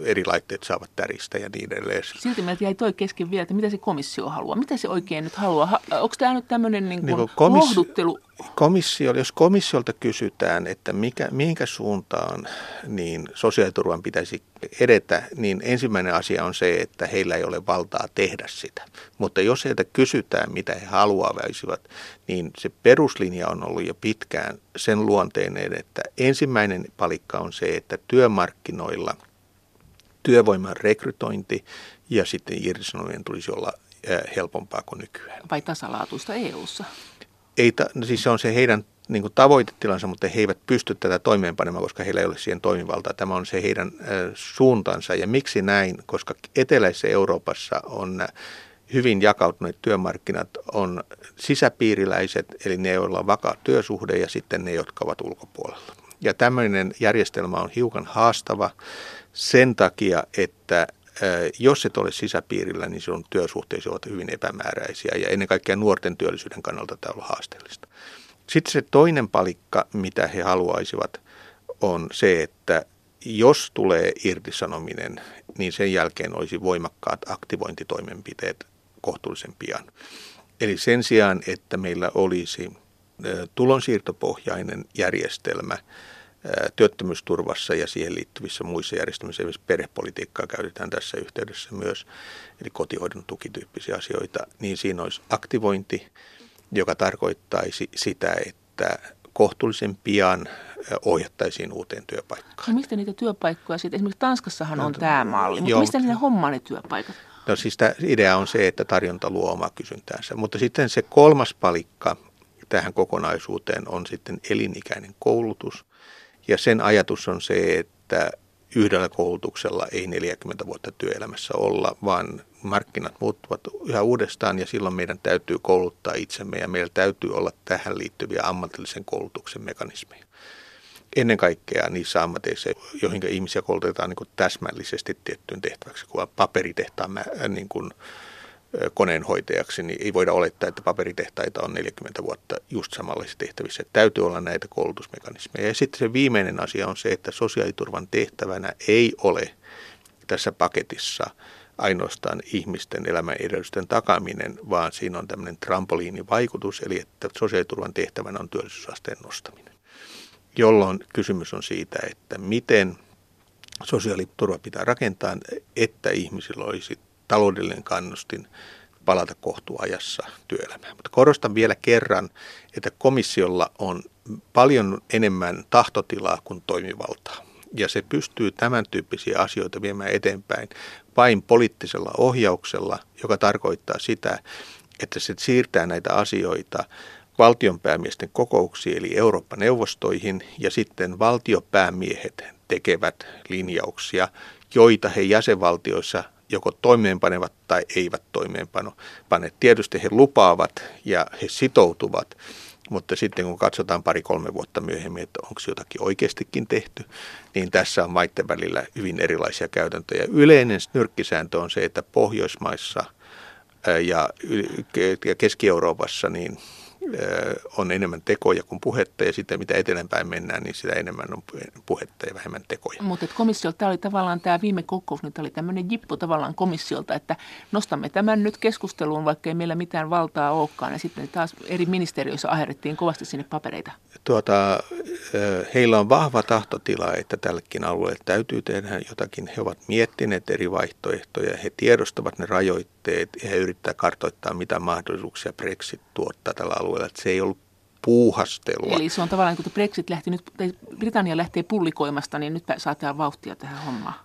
eri laitteet saavat täristä ja niin edelleen. Silti meiltä jäi toi kesken vielä, että mitä se komissio haluaa. Mitä se oikein nyt haluaa? Onko tämä nyt tämmöinen niin kuin niin komissi- lohduttelu? Komissio, jos komissiolta kysytään, että mikä, minkä suuntaan niin sosiaaliturvan pitäisi edetä, niin ensimmäinen asia on se, että heillä ei ole valtaa tehdä sitä. Mutta jos heiltä kysytään, mitä he haluaisivat, niin se peruslinja on ollut jo pitkään sen luonteinen, että ensimmäinen palikka on se, että työmarkkinoilla työvoiman rekrytointi ja sitten irtisanominen tulisi olla helpompaa kuin nykyään. Vai tasalaatuista EU-ssa? Ei, no siis se on se heidän niin kuin tavoitetilansa, mutta he eivät pysty tätä toimeenpanemaan, koska heillä ei ole siihen toimivaltaa. Tämä on se heidän suuntansa. Ja miksi näin? Koska eteläisessä Euroopassa on hyvin jakautuneet työmarkkinat on sisäpiiriläiset, eli ne, joilla on vakaa työsuhde ja sitten ne, jotka ovat ulkopuolella. Ja tämmöinen järjestelmä on hiukan haastava sen takia, että jos et ole sisäpiirillä, niin sinun työsuhteesi ovat hyvin epämääräisiä ja ennen kaikkea nuorten työllisyyden kannalta tämä on haasteellista. Sitten se toinen palikka, mitä he haluaisivat, on se, että jos tulee irtisanominen, niin sen jälkeen olisi voimakkaat aktivointitoimenpiteet kohtuullisen pian. Eli sen sijaan, että meillä olisi tulonsiirtopohjainen järjestelmä työttömyysturvassa ja siihen liittyvissä muissa järjestelmissä, esimerkiksi perhepolitiikkaa käytetään tässä yhteydessä myös, eli kotihoidon tukityyppisiä asioita, niin siinä olisi aktivointi, joka tarkoittaisi sitä, että kohtuullisen pian ohjattaisiin uuteen työpaikkaan. No mistä niitä työpaikkoja sitten? Esimerkiksi Tanskassahan on no, tämä malli, mutta joo, mistä ne hommaa ne työpaikat? No siis tämä idea on se, että tarjonta luo omaa kysyntäänsä, mutta sitten se kolmas palikka tähän kokonaisuuteen on sitten elinikäinen koulutus. Ja sen ajatus on se, että yhdellä koulutuksella ei 40 vuotta työelämässä olla, vaan markkinat muuttuvat yhä uudestaan ja silloin meidän täytyy kouluttaa itsemme ja meillä täytyy olla tähän liittyviä ammatillisen koulutuksen mekanismeja. Ennen kaikkea niissä ammateissa, joihin ihmisiä koulutetaan niin täsmällisesti tiettyyn tehtäväksi, kun paperitehtaan niin kuin, koneenhoitajaksi, niin ei voida olettaa, että paperitehtaita on 40 vuotta just samanlaisissa tehtävissä. Täytyy olla näitä koulutusmekanismeja. Ja sitten se viimeinen asia on se, että sosiaaliturvan tehtävänä ei ole tässä paketissa ainoastaan ihmisten elämän edellytysten takaminen, vaan siinä on tämmöinen trampoliinivaikutus, eli että sosiaaliturvan tehtävänä on työllisyysasteen nostaminen. Jolloin kysymys on siitä, että miten sosiaaliturva pitää rakentaa, että ihmisillä olisi taloudellinen kannustin palata kohtuajassa työelämään. Mutta korostan vielä kerran, että komissiolla on paljon enemmän tahtotilaa kuin toimivaltaa. Ja se pystyy tämän tyyppisiä asioita viemään eteenpäin vain poliittisella ohjauksella, joka tarkoittaa sitä, että se siirtää näitä asioita valtionpäämiesten kokouksiin eli Eurooppa-neuvostoihin ja sitten valtiopäämiehet tekevät linjauksia, joita he jäsenvaltioissa joko toimeenpanevat tai eivät toimeenpano. Pane. Tietysti he lupaavat ja he sitoutuvat, mutta sitten kun katsotaan pari-kolme vuotta myöhemmin, että onko jotakin oikeastikin tehty, niin tässä on maiden välillä hyvin erilaisia käytäntöjä. Yleinen nyrkkisääntö on se, että Pohjoismaissa ja Keski-Euroopassa niin on enemmän tekoja kuin puhetta ja sitten mitä etelänpäin mennään, niin sitä enemmän on puhetta ja vähemmän tekoja. Mutta komissiolta tämä oli tavallaan tämä viime kokous, nyt oli tämmöinen jippo tavallaan komissiolta, että nostamme tämän nyt keskusteluun, vaikka ei meillä mitään valtaa olekaan. Ja sitten taas eri ministeriöissä aherrettiin kovasti sinne papereita. Tuota, heillä on vahva tahtotila, että tällekin alueelle täytyy tehdä jotakin. He ovat miettineet eri vaihtoehtoja, he tiedostavat ne rajoitteet ja he yrittävät kartoittaa, mitä mahdollisuuksia Brexit tuottaa tällä alueella että se ei ollut puuhastelua. Eli se on tavallaan, kun Brexit lähti nyt, Britannia lähtee pullikoimasta, niin nyt saadaan vauhtia tähän hommaan.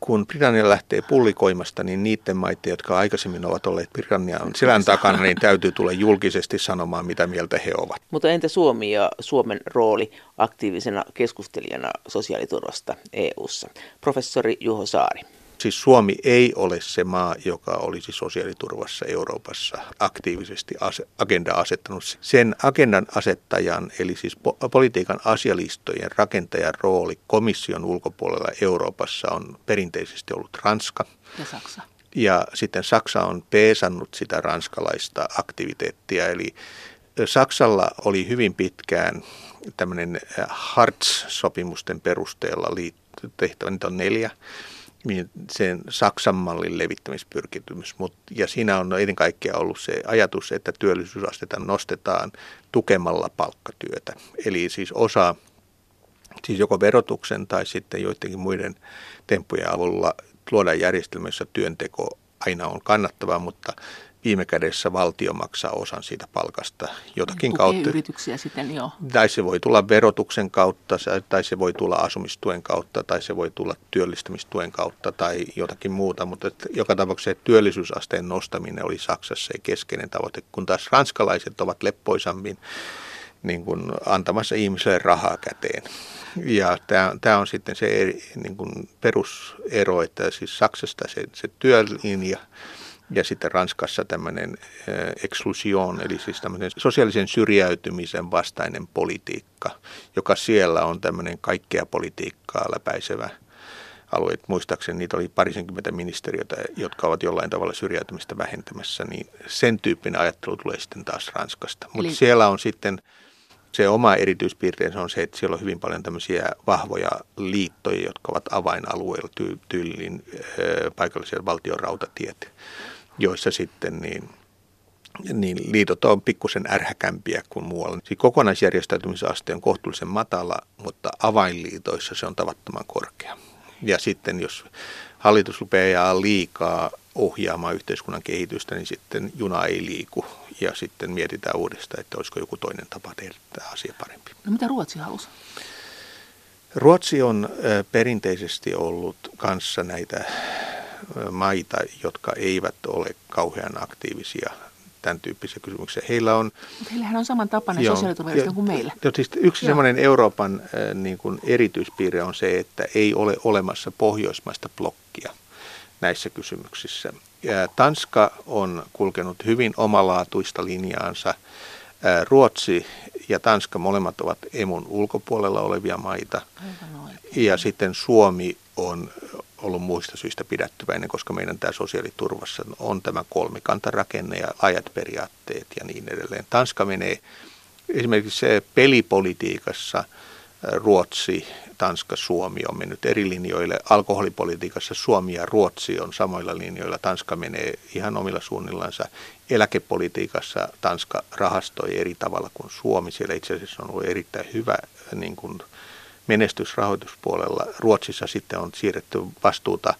kun Britannia lähtee pullikoimasta, niin niiden maiden, jotka aikaisemmin ovat olleet Britannian selän takana, niin täytyy tulla julkisesti sanomaan, mitä mieltä he ovat. Mutta entä Suomi ja Suomen rooli aktiivisena keskustelijana sosiaaliturvasta EU:ssa? Professori Juho Saari. Siis Suomi ei ole se maa, joka olisi sosiaaliturvassa Euroopassa aktiivisesti agenda asettanut. Sen agendan asettajan, eli siis politiikan asialistojen rakentajan rooli komission ulkopuolella Euroopassa on perinteisesti ollut Ranska. Ja Saksa. Ja sitten Saksa on peesannut sitä ranskalaista aktiviteettia, eli Saksalla oli hyvin pitkään tämmöinen Hartz-sopimusten perusteella tehtävä, niitä on neljä, sen Saksan mallin levittämispyrkitymys. Mut, ja siinä on ennen kaikkea ollut se ajatus, että työllisyysastetta nostetaan tukemalla palkkatyötä. Eli siis osa, siis joko verotuksen tai sitten joidenkin muiden temppujen avulla luodaan järjestelmä, jossa työnteko aina on kannattavaa, mutta viime kädessä valtio maksaa osan siitä palkasta jotakin Tukee kautta. yrityksiä sitten jo. Tai se voi tulla verotuksen kautta, tai se voi tulla asumistuen kautta, tai se voi tulla työllistämistuen kautta tai jotakin muuta. Mutta että joka tapauksessa työllisyysasteen nostaminen oli Saksassa se keskeinen tavoite, kun taas ranskalaiset ovat leppoisammin niin kuin antamassa ihmiselle rahaa käteen. Ja tämä, tämä on sitten se eri, niin kuin perusero, että siis Saksasta se, se työlinja – ja sitten Ranskassa tämmöinen exclusion, eli siis tämmöinen sosiaalisen syrjäytymisen vastainen politiikka, joka siellä on tämmöinen kaikkea politiikkaa läpäisevä alue. Muistaakseni niitä oli parisenkymmentä ministeriötä, jotka ovat jollain tavalla syrjäytymistä vähentämässä, niin sen tyyppinen ajattelu tulee sitten taas Ranskasta. Mutta Eli... siellä on sitten se oma erityispiirteensä on se, että siellä on hyvin paljon tämmöisiä vahvoja liittoja, jotka ovat avainalueilla ty- tyylin paikallisia valtion rautatiet joissa sitten niin, niin liitot on pikkusen ärhäkämpiä kuin muualla. Siis kokonaisjärjestäytymisaste on kohtuullisen matala, mutta avainliitoissa se on tavattoman korkea. Ja sitten jos hallitus rupeaa liikaa ohjaamaan yhteiskunnan kehitystä, niin sitten juna ei liiku ja sitten mietitään uudestaan, että olisiko joku toinen tapa tehdä tämä asia parempi. No mitä Ruotsi halusi? Ruotsi on perinteisesti ollut kanssa näitä maita, jotka eivät ole kauhean aktiivisia tämän tyyppisiä kysymyksiä. Heillä on, heillähän on samantapainen sosiaaliturvajärjestelmä kuin meillä. Jo, siis yksi semmoinen Euroopan niin kuin erityispiirre on se, että ei ole olemassa pohjoismaista blokkia näissä kysymyksissä. Ja Tanska on kulkenut hyvin omalaatuista linjaansa. Ruotsi ja Tanska molemmat ovat emun ulkopuolella olevia maita. Ja sitten Suomi on ollut muista syistä pidättyväinen, koska meidän tämä sosiaaliturvassa on tämä kolmikantarakenne ja ajat periaatteet ja niin edelleen. Tanska menee esimerkiksi se pelipolitiikassa Ruotsi, Tanska, Suomi on mennyt eri linjoille. Alkoholipolitiikassa Suomi ja Ruotsi on samoilla linjoilla. Tanska menee ihan omilla suunnillansa. Eläkepolitiikassa Tanska rahastoi eri tavalla kuin Suomi. Siellä itse asiassa on ollut erittäin hyvä niin kuin, menestysrahoituspuolella. Ruotsissa sitten on siirretty vastuuta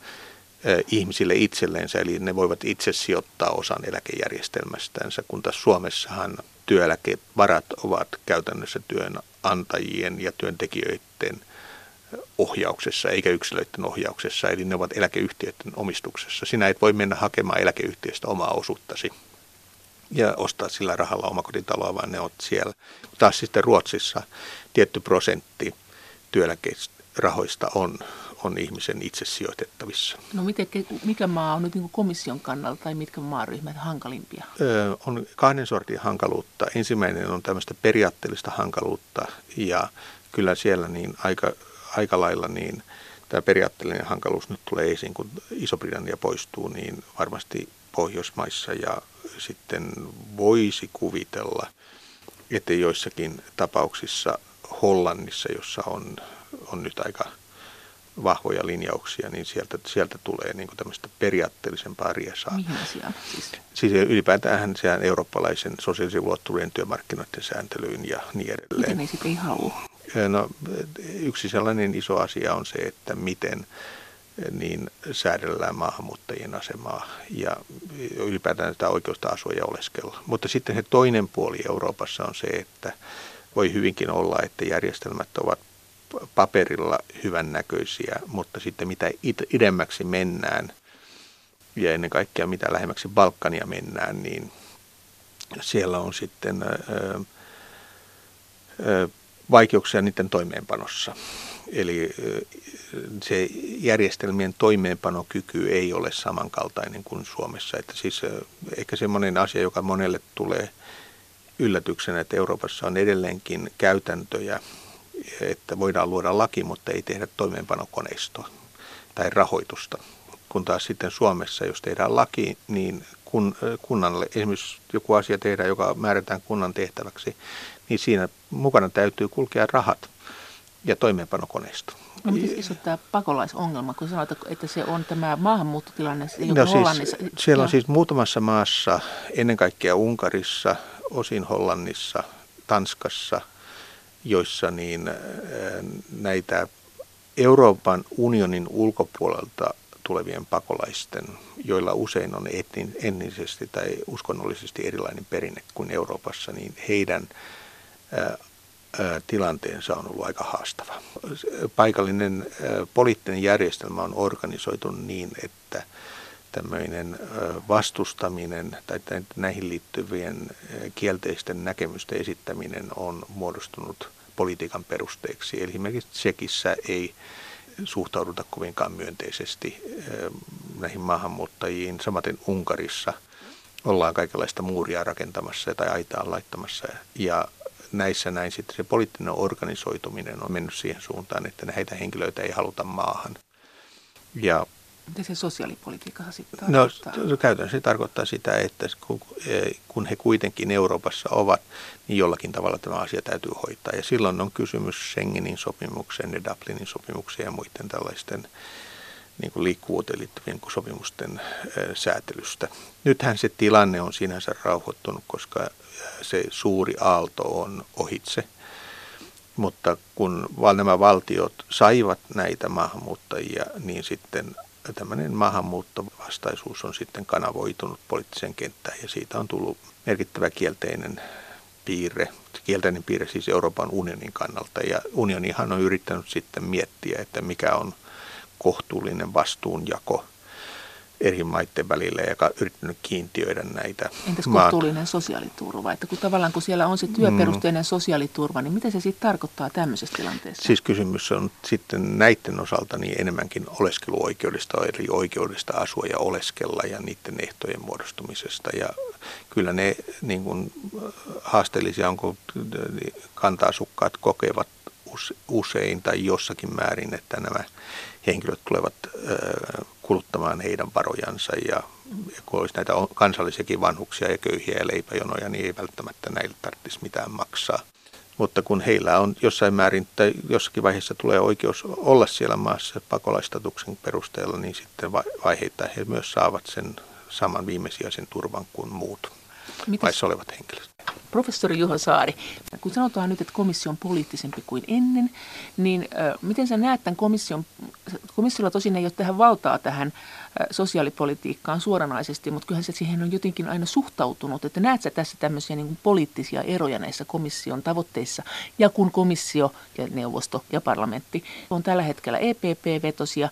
ihmisille itselleensä, eli ne voivat itse sijoittaa osan eläkejärjestelmästänsä, kun taas Suomessahan työeläkevarat ovat käytännössä työnantajien ja työntekijöiden ohjauksessa eikä yksilöiden ohjauksessa, eli ne ovat eläkeyhtiöiden omistuksessa. Sinä et voi mennä hakemaan eläkeyhtiöstä omaa osuuttasi ja ostaa sillä rahalla omakotitaloa, vaan ne ovat siellä. Taas sitten Ruotsissa tietty prosentti työeläkerahoista on, on ihmisen itse sijoitettavissa. No miten, mikä maa on nyt niin komission kannalta tai mitkä maaryhmät hankalimpia? Öö, on kahden sortin hankaluutta. Ensimmäinen on tämmöistä periaatteellista hankaluutta ja kyllä siellä niin aika, aika lailla niin tämä periaatteellinen hankaluus nyt tulee esiin, kun Iso-Britannia poistuu, niin varmasti Pohjoismaissa ja sitten voisi kuvitella, että joissakin tapauksissa Hollannissa, jossa on, on nyt aika vahvoja linjauksia, niin sieltä, sieltä tulee niin tämmöistä periaatteellisempaa riesaa. Mihin asiaan siis? Siis ylipäätään sehän eurooppalaisen sosiaalisen ulottuvuuden työmarkkinoiden sääntelyyn ja niin edelleen. Miten ne sitten ei halua? No, yksi sellainen iso asia on se, että miten niin säädellään maahanmuuttajien asemaa ja ylipäätään sitä oikeusta asua ja oleskella. Mutta sitten se toinen puoli Euroopassa on se, että voi hyvinkin olla, että järjestelmät ovat paperilla hyvännäköisiä, mutta sitten mitä idemmäksi mennään ja ennen kaikkea mitä lähemmäksi Balkania mennään, niin siellä on sitten vaikeuksia niiden toimeenpanossa. Eli se järjestelmien toimeenpanokyky ei ole samankaltainen kuin Suomessa. Että siis ehkä semmoinen asia, joka monelle tulee yllätyksenä, että Euroopassa on edelleenkin käytäntöjä, että voidaan luoda laki, mutta ei tehdä toimeenpanokoneistoa tai rahoitusta. Kun taas sitten Suomessa, jos tehdään laki, niin kun, kunnalle, esimerkiksi joku asia tehdään, joka määrätään kunnan tehtäväksi, niin siinä mukana täytyy kulkea rahat ja toimeenpanokoneisto. No miten iso tämä pakolaisongelma, kun sanoit, että se on tämä maahanmuuttotilanne no, siis, Hollannissa? Siellä on siis muutamassa maassa, ennen kaikkea Unkarissa, osin Hollannissa, Tanskassa, joissa niin näitä Euroopan unionin ulkopuolelta tulevien pakolaisten, joilla usein on etnisesti tai uskonnollisesti erilainen perinne kuin Euroopassa, niin heidän tilanteensa on ollut aika haastava. Paikallinen poliittinen järjestelmä on organisoitu niin, että tämmöinen vastustaminen tai näihin liittyvien kielteisten näkemysten esittäminen on muodostunut politiikan perusteeksi. Eli esimerkiksi Tsekissä ei suhtauduta kovinkaan myönteisesti näihin maahanmuuttajiin. Samaten Unkarissa ollaan kaikenlaista muuria rakentamassa tai aitaa laittamassa. Ja näissä näin sitten se poliittinen organisoituminen on mennyt siihen suuntaan, että näitä henkilöitä ei haluta maahan. Ja mitä se sosiaalipolitiikka sitten no, tarkoittaa? No, käytännössä se tarkoittaa sitä, että kun he kuitenkin Euroopassa ovat, niin jollakin tavalla tämä asia täytyy hoitaa. Ja silloin on kysymys Schengenin sopimuksen ja Dublinin sopimuksen ja muiden tällaisten niin kuin liikkuvuuteen liittyvien sopimusten säätelystä. Nythän se tilanne on sinänsä rauhoittunut, koska se suuri aalto on ohitse. Mutta kun nämä valtiot saivat näitä maahanmuuttajia, niin sitten tämmöinen maahanmuuttovastaisuus on sitten kanavoitunut poliittiseen kenttään ja siitä on tullut merkittävä kielteinen piirre, kielteinen piirre siis Euroopan unionin kannalta. Ja unionihan on yrittänyt sitten miettiä, että mikä on kohtuullinen vastuunjako eri maiden välillä ja yrittänyt kiintiöidä näitä. Entäs kohtuullinen sosiaaliturva? Että kun tavallaan kun siellä on se työperusteinen mm. sosiaaliturva, niin mitä se sitten tarkoittaa tämmöisessä tilanteessa? Siis kysymys on sitten näiden osalta niin enemmänkin oleskeluoikeudesta, eli oikeudesta asua ja oleskella ja niiden ehtojen muodostumisesta. Ja kyllä ne niin kuin haasteellisia on, kun kanta-asukkaat kokevat usein tai jossakin määrin, että nämä henkilöt tulevat kuluttamaan heidän varojansa ja kun olisi näitä kansallisiakin vanhuksia ja köyhiä ja leipäjonoja, niin ei välttämättä näille tarvitsisi mitään maksaa. Mutta kun heillä on jossain määrin tai jossakin vaiheessa tulee oikeus olla siellä maassa pakolaistatuksen perusteella, niin sitten vaiheittain he myös saavat sen saman viimesijaisen turvan kuin muut Mites, maissa olevat henkilöt. Professori Juha Saari, kun sanotaan nyt, että komissio on poliittisempi kuin ennen, niin miten sä näet tämän komission, komissiolla tosin ei ole tähän valtaa tähän äh, sosiaalipolitiikkaan suoranaisesti, mutta kyllähän se siihen on jotenkin aina suhtautunut, että näet sä tässä tämmöisiä niin poliittisia eroja näissä komission tavoitteissa, ja kun komissio ja neuvosto ja parlamentti on tällä hetkellä EPP-vetosia,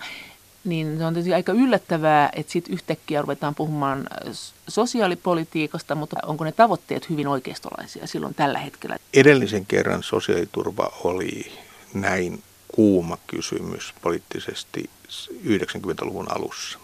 niin se on tietysti aika yllättävää, että sitten yhtäkkiä ruvetaan puhumaan äh, sosiaalipolitiikasta, mutta onko ne tavoitteet hyvin oikeistolaisia silloin tällä hetkellä? Edellisen kerran sosiaaliturva oli näin kuuma kysymys poliittisesti 90-luvun alussa.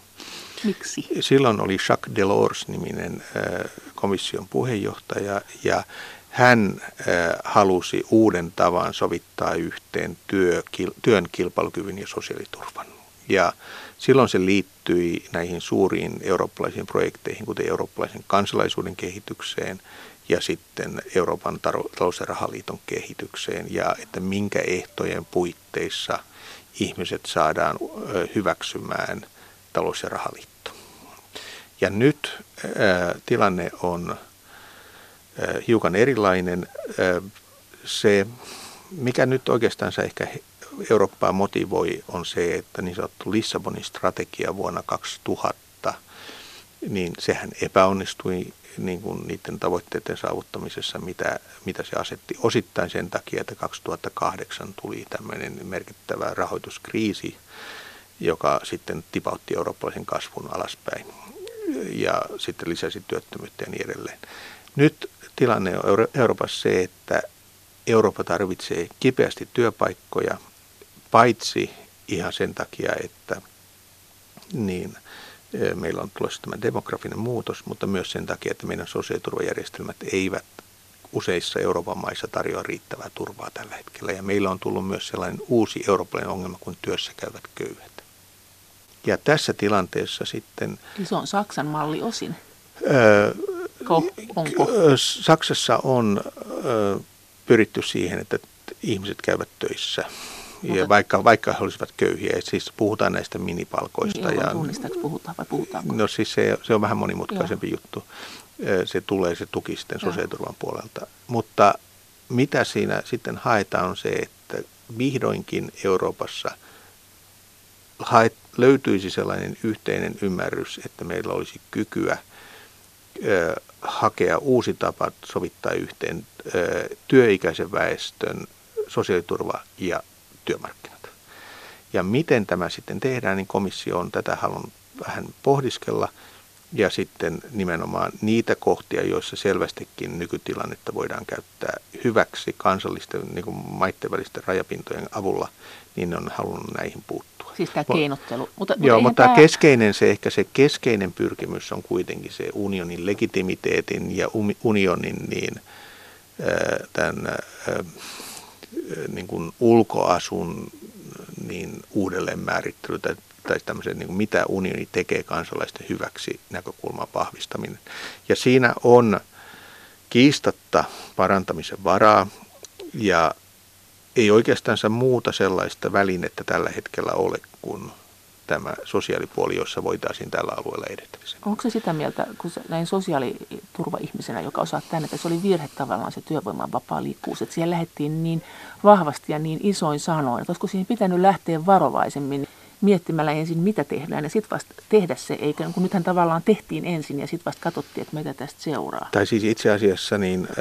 Miksi? Silloin oli Jacques Delors-niminen äh, komission puheenjohtaja ja hän äh, halusi uuden tavan sovittaa yhteen työ, työn kilpailukyvyn ja sosiaaliturvan. Ja silloin se liittyi näihin suuriin eurooppalaisiin projekteihin, kuten eurooppalaisen kansalaisuuden kehitykseen ja sitten Euroopan talous- ja rahaliiton kehitykseen ja että minkä ehtojen puitteissa ihmiset saadaan hyväksymään talous- ja rahaliitto. Ja nyt tilanne on hiukan erilainen. Se, mikä nyt oikeastaan ehkä Eurooppaa motivoi on se, että niin sanottu Lissabonin strategia vuonna 2000 niin sehän epäonnistui niin kuin niiden tavoitteiden saavuttamisessa, mitä, mitä se asetti. Osittain sen takia, että 2008 tuli tämmöinen merkittävä rahoituskriisi, joka sitten tipautti eurooppalaisen kasvun alaspäin ja sitten lisäsi työttömyyttä ja niin edelleen. Nyt tilanne on Euroopassa se, että Eurooppa tarvitsee kipeästi työpaikkoja, paitsi ihan sen takia, että niin, meillä on tulossa tämä demografinen muutos, mutta myös sen takia, että meidän sosiaaliturvajärjestelmät eivät useissa Euroopan maissa tarjoa riittävää turvaa tällä hetkellä. Ja meillä on tullut myös sellainen uusi eurooppalainen ongelma kuin työssä käyvät köyhät. Ja tässä tilanteessa sitten... Se on Saksan malli osin. Öö, Onko? Saksassa on öö, pyritty siihen, että ihmiset käyvät töissä. Mutta, ja vaikka, vaikka he olisivat köyhiä, siis puhutaan näistä minipalkoista. Niin, ja, puhutaan vai puhutaanko? No siis se, se on vähän monimutkaisempi Joo. juttu. Se tulee, se tuki sitten sosiaaliturvan puolelta. Mutta mitä siinä sitten haetaan on se, että vihdoinkin Euroopassa haet, löytyisi sellainen yhteinen ymmärrys, että meillä olisi kykyä ö, hakea uusi tapa sovittaa yhteen ö, työikäisen väestön sosiaaliturva ja työmarkkinat. Ja miten tämä sitten tehdään, niin komissio on tätä halunnut vähän pohdiskella ja sitten nimenomaan niitä kohtia, joissa selvästikin nykytilannetta voidaan käyttää hyväksi kansallisten niin kuin maiden välisten rajapintojen avulla, niin on halunnut näihin puuttua. Siis tämä keinottelu. Mutta, Joo, mutta tämä... keskeinen se, ehkä se keskeinen pyrkimys on kuitenkin se unionin legitimiteetin ja unionin niin, tämän niin kuin ulkoasun niin uudelleen määrittely tai, tai tämmöisen, niin kuin mitä unioni tekee kansalaisten hyväksi näkökulman vahvistaminen. Ja siinä on kiistatta parantamisen varaa ja ei oikeastaan muuta sellaista välinettä tällä hetkellä ole kuin tämä sosiaalipuoli, jossa voitaisiin tällä alueella edetä. Onko se sitä mieltä, kun se, näin sosiaaliturva-ihmisenä, joka osaa tänne, että se oli virhe tavallaan se työvoiman vapaa liikkuvuus, että siellä lähdettiin niin vahvasti ja niin isoin sanoin, että olisiko siihen pitänyt lähteä varovaisemmin miettimällä ensin, mitä tehdään ja sitten vasta tehdä se, eikä kun nythän tavallaan tehtiin ensin ja sitten vasta katsottiin, että mitä tästä seuraa. Tai siis itse asiassa niin äh,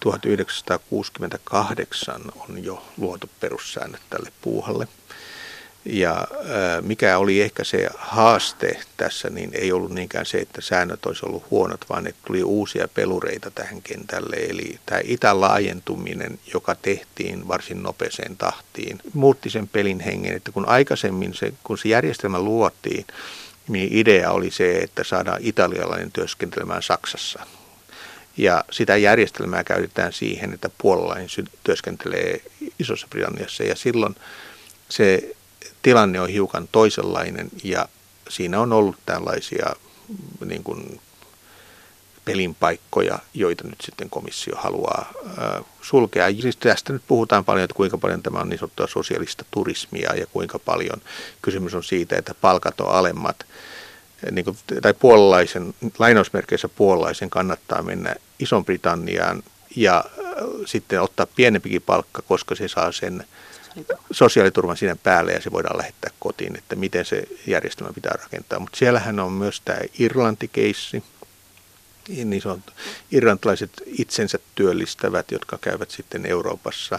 1968 on jo luotu perussäännöt tälle puuhalle. Ja mikä oli ehkä se haaste tässä, niin ei ollut niinkään se, että säännöt olisi ollut huonot, vaan että tuli uusia pelureita tähän kentälle. Eli tämä itälaajentuminen, joka tehtiin varsin nopeeseen tahtiin, muutti sen pelin hengen, että kun aikaisemmin se, kun se järjestelmä luotiin, niin idea oli se, että saadaan italialainen työskentelemään Saksassa. Ja sitä järjestelmää käytetään siihen, että puolalainen työskentelee Isossa Britanniassa ja silloin se tilanne on hiukan toisenlainen ja siinä on ollut tällaisia niin kuin pelinpaikkoja, joita nyt sitten komissio haluaa äh, sulkea. Siis tästä nyt puhutaan paljon, että kuinka paljon tämä on niin sanottua sosiaalista turismia ja kuinka paljon kysymys on siitä, että palkat on alemmat. Niin kuin, tai puolalaisen, lainausmerkeissä puolalaisen kannattaa mennä Ison-Britanniaan ja äh, sitten ottaa pienempikin palkka, koska se saa sen sosiaaliturvan sinne päälle ja se voidaan lähettää kotiin, että miten se järjestelmä pitää rakentaa. Mutta siellähän on myös tämä Irlanti-keissi, niin on irlantilaiset itsensä työllistävät, jotka käyvät sitten Euroopassa,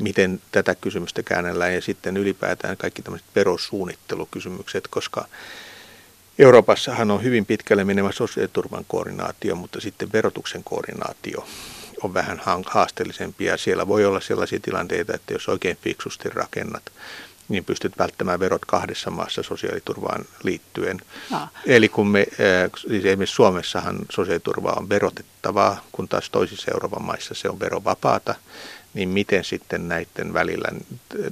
miten tätä kysymystä käännellään. Ja sitten ylipäätään kaikki tämmöiset verosuunnittelukysymykset, koska Euroopassahan on hyvin pitkälle menemä sosiaaliturvan koordinaatio, mutta sitten verotuksen koordinaatio on vähän haasteellisempia. Siellä voi olla sellaisia tilanteita, että jos oikein fiksusti rakennat, niin pystyt välttämään verot kahdessa maassa sosiaaliturvaan liittyen. No. Eli kun me, siis esimerkiksi Suomessahan sosiaaliturva on verotettavaa, kun taas toisissa Euroopan maissa se on verovapaata, niin miten sitten näiden välillä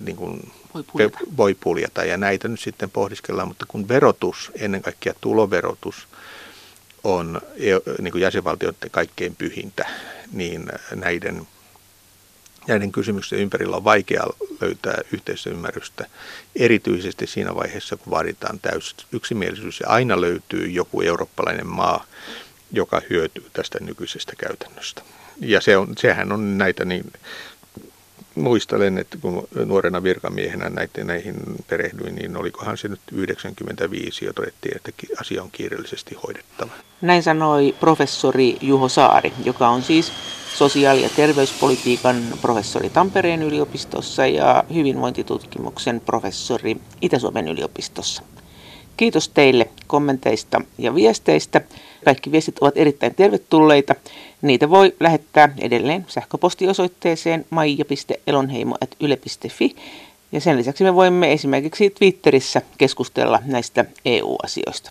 niin kuin voi, puljata. voi puljata. Ja näitä nyt sitten pohdiskellaan, mutta kun verotus, ennen kaikkea tuloverotus, on niin kuin jäsenvaltioiden kaikkein pyhintä, niin näiden, näiden kysymysten ympärillä on vaikea löytää yhteisymmärrystä, erityisesti siinä vaiheessa, kun vaaditaan täys yksimielisyys. Ja aina löytyy joku eurooppalainen maa, joka hyötyy tästä nykyisestä käytännöstä. Ja se on, sehän on näitä niin muistelen, että kun nuorena virkamiehenä näitä, näihin perehdyin, niin olikohan se nyt 95 jo todettiin, että asia on kiireellisesti hoidettava. Näin sanoi professori Juho Saari, joka on siis sosiaali- ja terveyspolitiikan professori Tampereen yliopistossa ja hyvinvointitutkimuksen professori Itä-Suomen yliopistossa. Kiitos teille kommenteista ja viesteistä. Kaikki viestit ovat erittäin tervetulleita. Niitä voi lähettää edelleen sähköpostiosoitteeseen maija.elonheimo.yle.fi. Ja sen lisäksi me voimme esimerkiksi Twitterissä keskustella näistä EU-asioista.